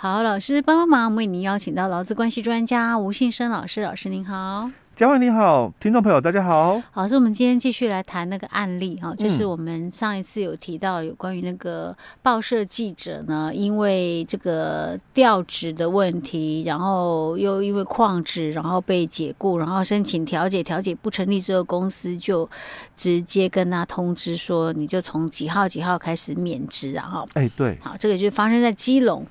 好，老师帮帮忙，为您邀请到劳资关系专家吴信生老师。老师您好，嘉惠你好，听众朋友大家好。老师，我们今天继续来谈那个案例哈，就是我们上一次有提到有关于那个报社记者呢，因为这个调职的问题，然后又因为旷职，然后被解雇，然后申请调解，调解不成立之后，公司就直接跟他通知说，你就从几号几号开始免职，然后哎对，好，这个就发生在基隆。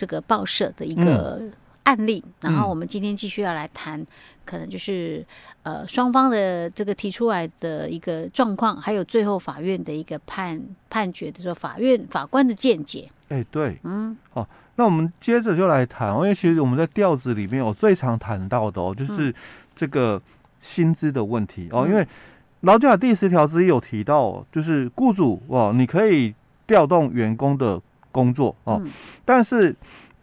这个报社的一个案例，嗯、然后我们今天继续要来谈，可能就是呃双方的这个提出来的一个状况，还有最后法院的一个判判决的时候，法院法官的见解。哎，对，嗯，好，那我们接着就来谈，因为其实我们在调子里面，我最常谈到的哦，就是这个薪资的问题哦，嗯、因为劳基法第十条之一有提到，就是雇主哦，你可以调动员工的工作哦，嗯、但是。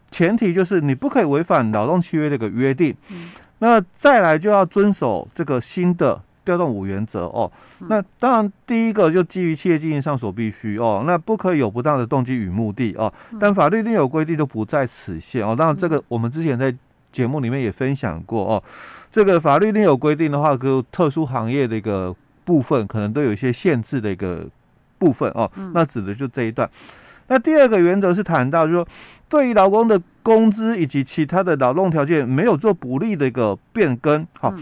前提就是你不可以违反劳动契约的一个约定，嗯、那再来就要遵守这个新的调动五原则哦。嗯、那当然第一个就基于企业经营上所必须哦，那不可以有不当的动机与目的哦。但法律另有规定就不在此限哦。当然这个我们之前在节目里面也分享过哦。这个法律另有规定的话，就特殊行业的一个部分可能都有一些限制的一个部分哦。那指的就这一段。那第二个原则是谈到就是说。对于劳工的工资以及其他的劳动条件没有做不利的一个变更，好，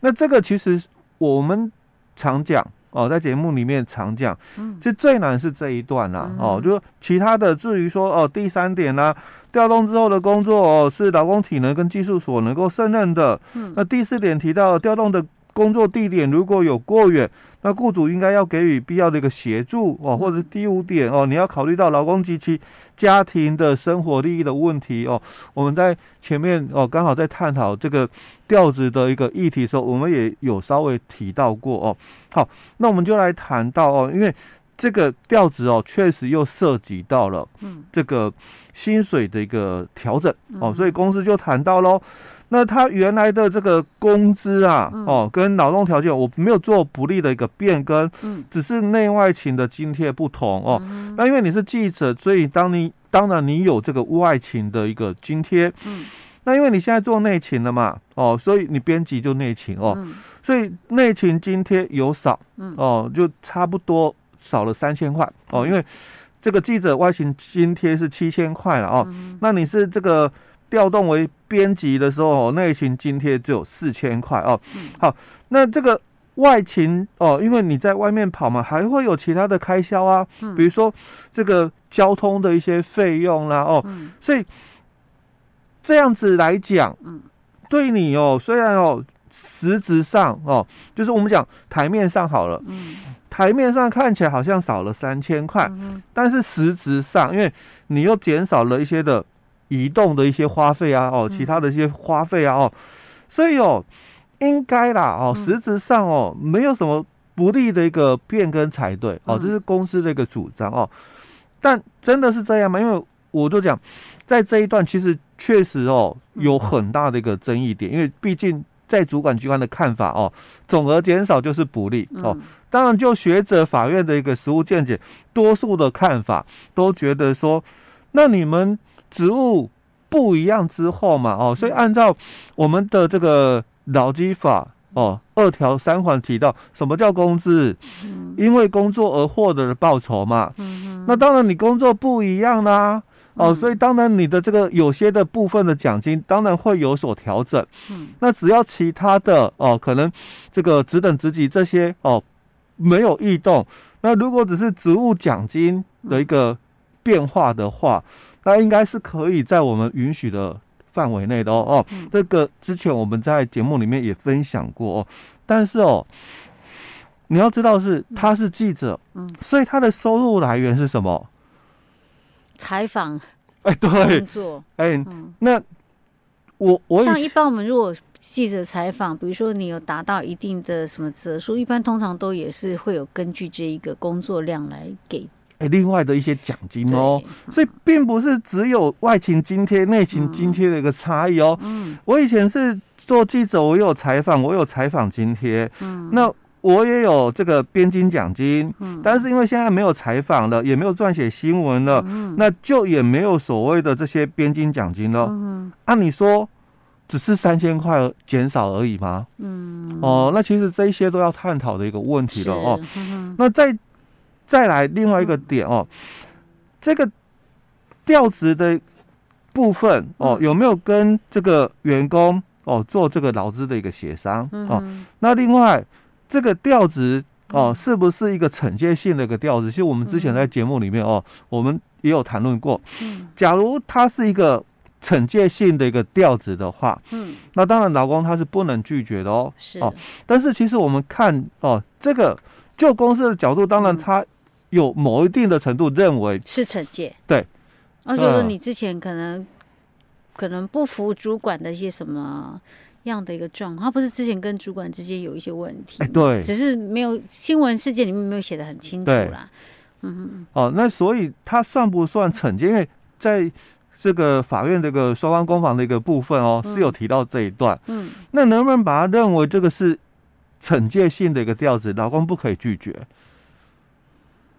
那这个其实我们常讲哦，在节目里面常讲，嗯，其实最难是这一段啦，哦，就说其他的至于说哦，第三点呢，调动之后的工作哦是劳工体能跟技术所能够胜任的，嗯，那第四点提到调动的工作地点如果有过远。那雇主应该要给予必要的一个协助哦，或者是第五点哦，你要考虑到劳工及其家庭的生活利益的问题哦。我们在前面哦，刚好在探讨这个调职的一个议题的时候，我们也有稍微提到过哦。好，那我们就来谈到哦，因为这个调职哦，确实又涉及到了嗯这个薪水的一个调整哦，所以公司就谈到喽。那他原来的这个工资啊，嗯、哦，跟劳动条件我没有做不利的一个变更，嗯，只是内外勤的津贴不同哦。嗯、那因为你是记者，所以当你当然你有这个外勤的一个津贴，嗯，那因为你现在做内勤了嘛，哦，所以你编辑就内勤哦，嗯、所以内勤津贴有少，嗯，哦，就差不多少了三千块哦，因为这个记者外勤津贴是七千块了哦，嗯、那你是这个。调动为编辑的时候，内勤津贴只有四千块哦。好，那这个外勤哦，因为你在外面跑嘛，还会有其他的开销啊，比如说这个交通的一些费用啦哦。所以这样子来讲，对你哦，虽然哦，实质上哦，就是我们讲台面上好了，嗯台面上看起来好像少了三千块，但是实质上，因为你又减少了一些的。移动的一些花费啊，哦，其他的一些花费啊，哦，所以哦，应该啦，哦，实质上哦，没有什么不利的一个变更才对，哦，这是公司的一个主张哦。但真的是这样吗？因为我都讲，在这一段其实确实哦，有很大的一个争议点，因为毕竟在主管机关的看法哦，总额减少就是不利哦。当然，就学者法院的一个实务见解，多数的看法都觉得说，那你们。职务不一样之后嘛，哦，所以按照我们的这个劳基法哦，二条三款提到什么叫工资？因为工作而获得的报酬嘛。那当然你工作不一样啦，哦，所以当然你的这个有些的部分的奖金当然会有所调整。那只要其他的哦，可能这个职等职级这些哦没有异动，那如果只是职务奖金的一个变化的话。那应该是可以在我们允许的范围内的哦哦，这个之前我们在节目里面也分享过哦，但是哦，你要知道是他是记者，嗯，所以他的收入来源是什么？采访，哎，对，工作，哎，那我我像一般我们如果记者采访，比如说你有达到一定的什么折数，一般通常都也是会有根据这一个工作量来给。哎，另外的一些奖金哦，所以并不是只有外勤津贴、内勤津贴的一个差异哦。嗯，我以前是做记者，我有采访，我有采访津贴。嗯，那我也有这个编金奖金，嗯，但是因为现在没有采访了，也没有撰写新闻了，嗯，那就也没有所谓的这些编金奖金了。嗯，按理说，只是三千块减少而已吗？嗯，哦，那其实这一些都要探讨的一个问题了哦。嗯，那再再来另外一个点哦，这个调职的部分哦，有没有跟这个员工哦做这个劳资的一个协商哦？那另外这个调职哦，是不是一个惩戒性的一个调职？其实我们之前在节目里面哦，我们也有谈论过。假如它是一个惩戒性的一个调职的话，嗯，那当然劳工他是不能拒绝的哦。是哦，但是其实我们看哦，这个就公司的角度，当然他有某一定的程度认为是惩戒。对。那就是说，你之前可能、嗯、可能不服主管的一些什么样的一个状况，他不是之前跟主管之间有一些问题，哎，对，只是没有新闻事件里面没有写的很清楚啦。嗯嗯。哦，那所以他算不算惩戒？因为在这个法院这个双方攻防的一个部分哦，是有提到这一段。嗯。那能不能把它认为这个是惩戒性的一个调子？老公不可以拒绝？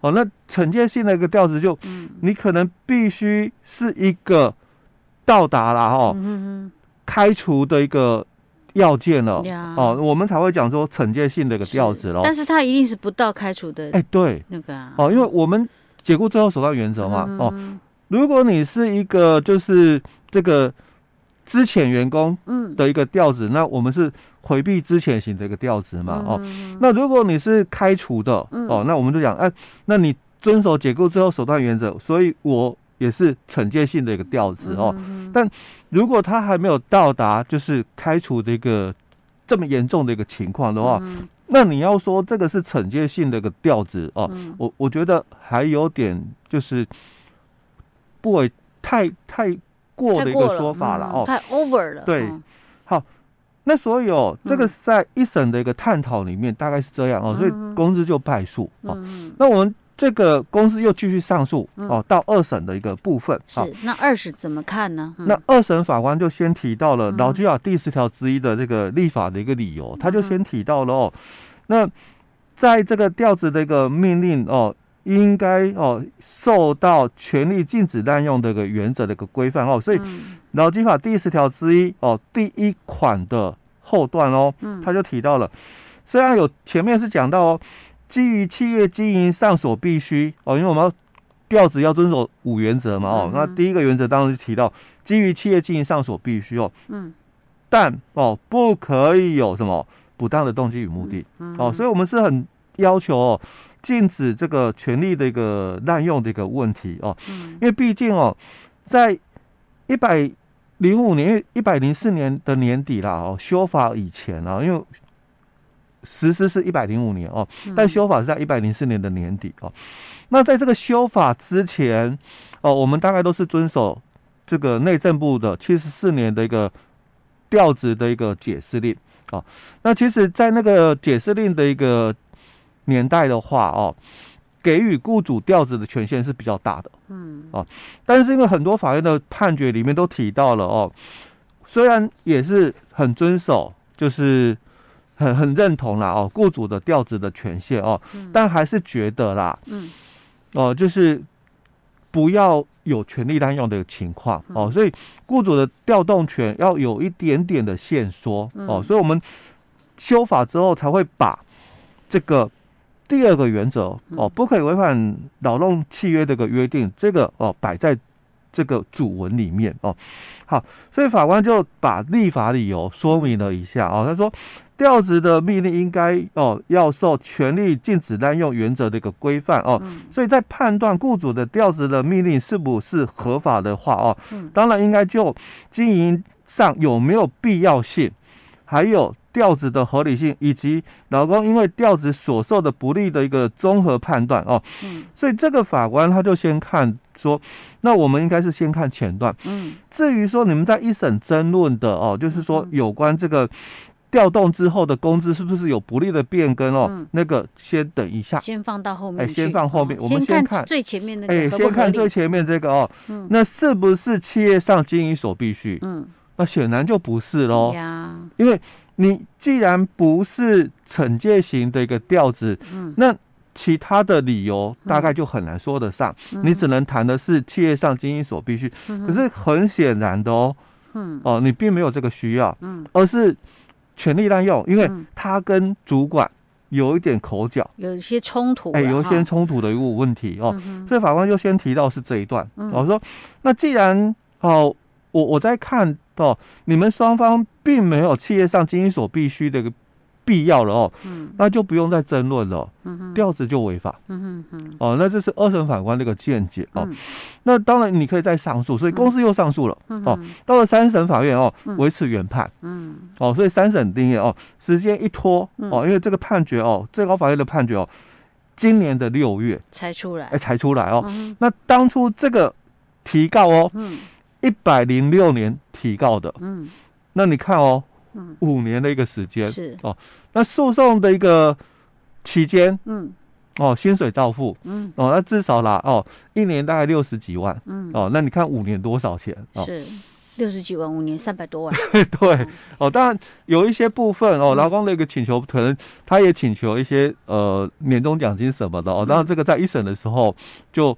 哦，那惩戒性的一个调职，就你可能必须是一个到达了哈，开除的一个要件了哦，我们才会讲说惩戒性的一个调职喽。但是他一定是不到开除的，哎，对，那个啊，哦，因为我们解雇最后手段原则嘛，哦，如果你是一个就是这个。资遣员工的一个调职，那我们是回避之前型的一个调职嘛？哦，那如果你是开除的哦，那我们就讲，哎，那你遵守解雇最后手段原则，所以我也是惩戒性的一个调职哦。但如果他还没有到达就是开除的一个这么严重的一个情况的话，那你要说这个是惩戒性的一个调职哦，我我觉得还有点就是不为太太。过的一个说法了哦，太 over 了。对，好，那所以哦，这个是在一审的一个探讨里面大概是这样哦，所以公司就败诉哦。那我们这个公司又继续上诉哦，到二审的一个部分。是，那二审怎么看呢？那二审法官就先提到了劳基法第十条之一的这个立法的一个理由，他就先提到了哦，那在这个调职的一个命令哦。应该哦，受到权力禁止滥用的一个原则的一个规范哦，所以劳基法第十条之一哦，第一款的后段哦，他就提到了，虽然有前面是讲到哦，基于企业经营上所必须哦，因为我们要调职要遵守五原则嘛哦，那第一个原则当中就提到基于企业经营上所必须哦，嗯，但哦不可以有什么不当的动机与目的哦，所以我们是很要求哦。禁止这个权力的一个滥用的一个问题哦，因为毕竟哦，在一百零五年，一百零四年的年底啦哦，修法以前啊，因为实施是一百零五年哦，但修法是在一百零四年的年底哦。那在这个修法之前哦，我们大概都是遵守这个内政部的七十四年的一个调职的一个解释令哦。那其实，在那个解释令的一个年代的话哦，给予雇主调职的权限是比较大的，嗯。哦，但是因为很多法院的判决里面都提到了哦，虽然也是很遵守，就是很很认同啦哦，雇主的调职的权限哦，但还是觉得啦，嗯。哦，就是不要有权力滥用的情况哦，所以雇主的调动权要有一点点的限缩哦，所以我们修法之后才会把这个。第二个原则哦，不可以违反劳动契约的一个约定，这个哦摆在这个主文里面哦。好，所以法官就把立法理由说明了一下哦。他说，调职的命令应该哦要受权力禁止滥用原则的一个规范哦。所以在判断雇主的调职的命令是不是合法的话哦，当然应该就经营上有没有必要性，还有。调子的合理性，以及老公因为调子所受的不利的一个综合判断哦，嗯，所以这个法官他就先看说，那我们应该是先看前段，嗯，至于说你们在一审争论的哦，就是说有关这个调动之后的工资是不是有不利的变更哦，嗯、那个先等一下，先放到后面，哎，先放后面，我们先看最前面那个，哎，先看最前面这个哦，嗯，那是不是企业上经营所必须？嗯，那显然就不是喽，因为。你既然不是惩戒型的一个调子，嗯，那其他的理由大概就很难说得上，嗯、你只能谈的是企业上经营所必须。嗯、可是很显然的哦，嗯，哦，你并没有这个需要，嗯，而是权力滥用，因为他跟主管有一点口角，有一些冲突，哎，有一些冲突的一个问题哦，嗯、所以法官就先提到是这一段，我、嗯、说，那既然哦，我我在看。哦，你们双方并没有企业上经营所必须的一个必要了哦，嗯，那就不用再争论了，调职就违法，嗯哼哼，哦，那这是二审法官这个见解哦，那当然你可以再上诉，所以公司又上诉了，哦，到了三审法院哦，维持原判，嗯，哦，所以三审定谳哦，时间一拖哦，因为这个判决哦，最高法院的判决哦，今年的六月才出来，哎，才出来哦，那当初这个提告哦，嗯。一百零六年提告的，嗯，那你看哦，嗯，五年的一个时间是。哦，那诉讼的一个期间，嗯，哦，薪水照付，嗯，哦，那至少啦，哦，一年大概六十几万，嗯，哦，那你看五年多少钱？哦，是六十几万，五年三百多万，对，哦，当然有一些部分哦，劳工的一个请求，可能他也请求一些呃年终奖金什么的哦，当然这个在一审的时候就。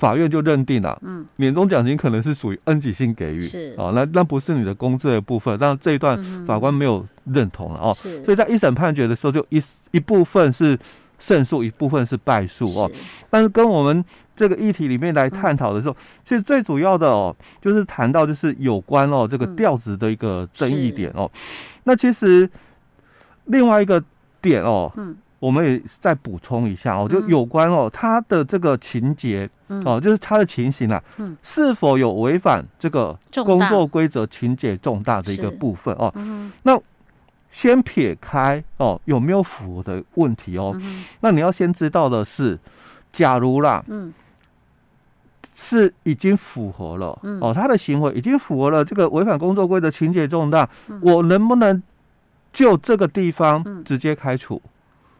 法院就认定了，嗯，年终奖金可能是属于恩给性给予，是。哦，那那不是你的工资的部分，但这一段法官没有认同了哦，是，所以在一审判决的时候，就一一部分是胜诉，一部分是败诉哦。但是跟我们这个议题里面来探讨的时候，其实最主要的哦，就是谈到就是有关哦这个调职的一个争议点哦。那其实另外一个点哦，嗯。我们也再补充一下哦，就有关哦，他的这个情节哦，就是他的情形啊，是否有违反这个工作规则，情节重大的一个部分哦。那先撇开哦，有没有符合的问题哦？那你要先知道的是，假如啦，嗯。是已经符合了哦，他的行为已经符合了这个违反工作规则，情节重大，我能不能就这个地方直接开除？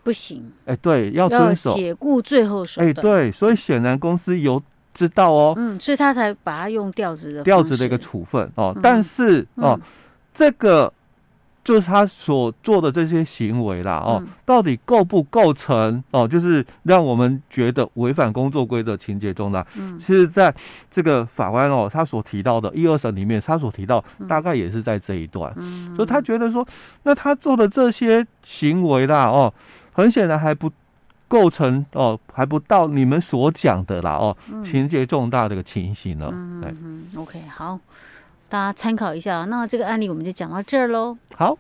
不行，哎，对，要遵守解雇最后手段。哎，对，所以显然公司有知道哦，嗯，所以他才把他用调职的调职的一个处分哦。但是哦，这个就是他所做的这些行为啦哦，到底构不构成哦？就是让我们觉得违反工作规则情节重大。嗯，其实在这个法官哦，他所提到的一二审里面，他所提到大概也是在这一段。嗯，所以他觉得说，那他做的这些行为啦哦。很显然还不构成哦，还不到你们所讲的啦哦，嗯、情节重大的个情形呢。嗯嗯，OK，好，大家参考一下。那这个案例我们就讲到这儿喽。好。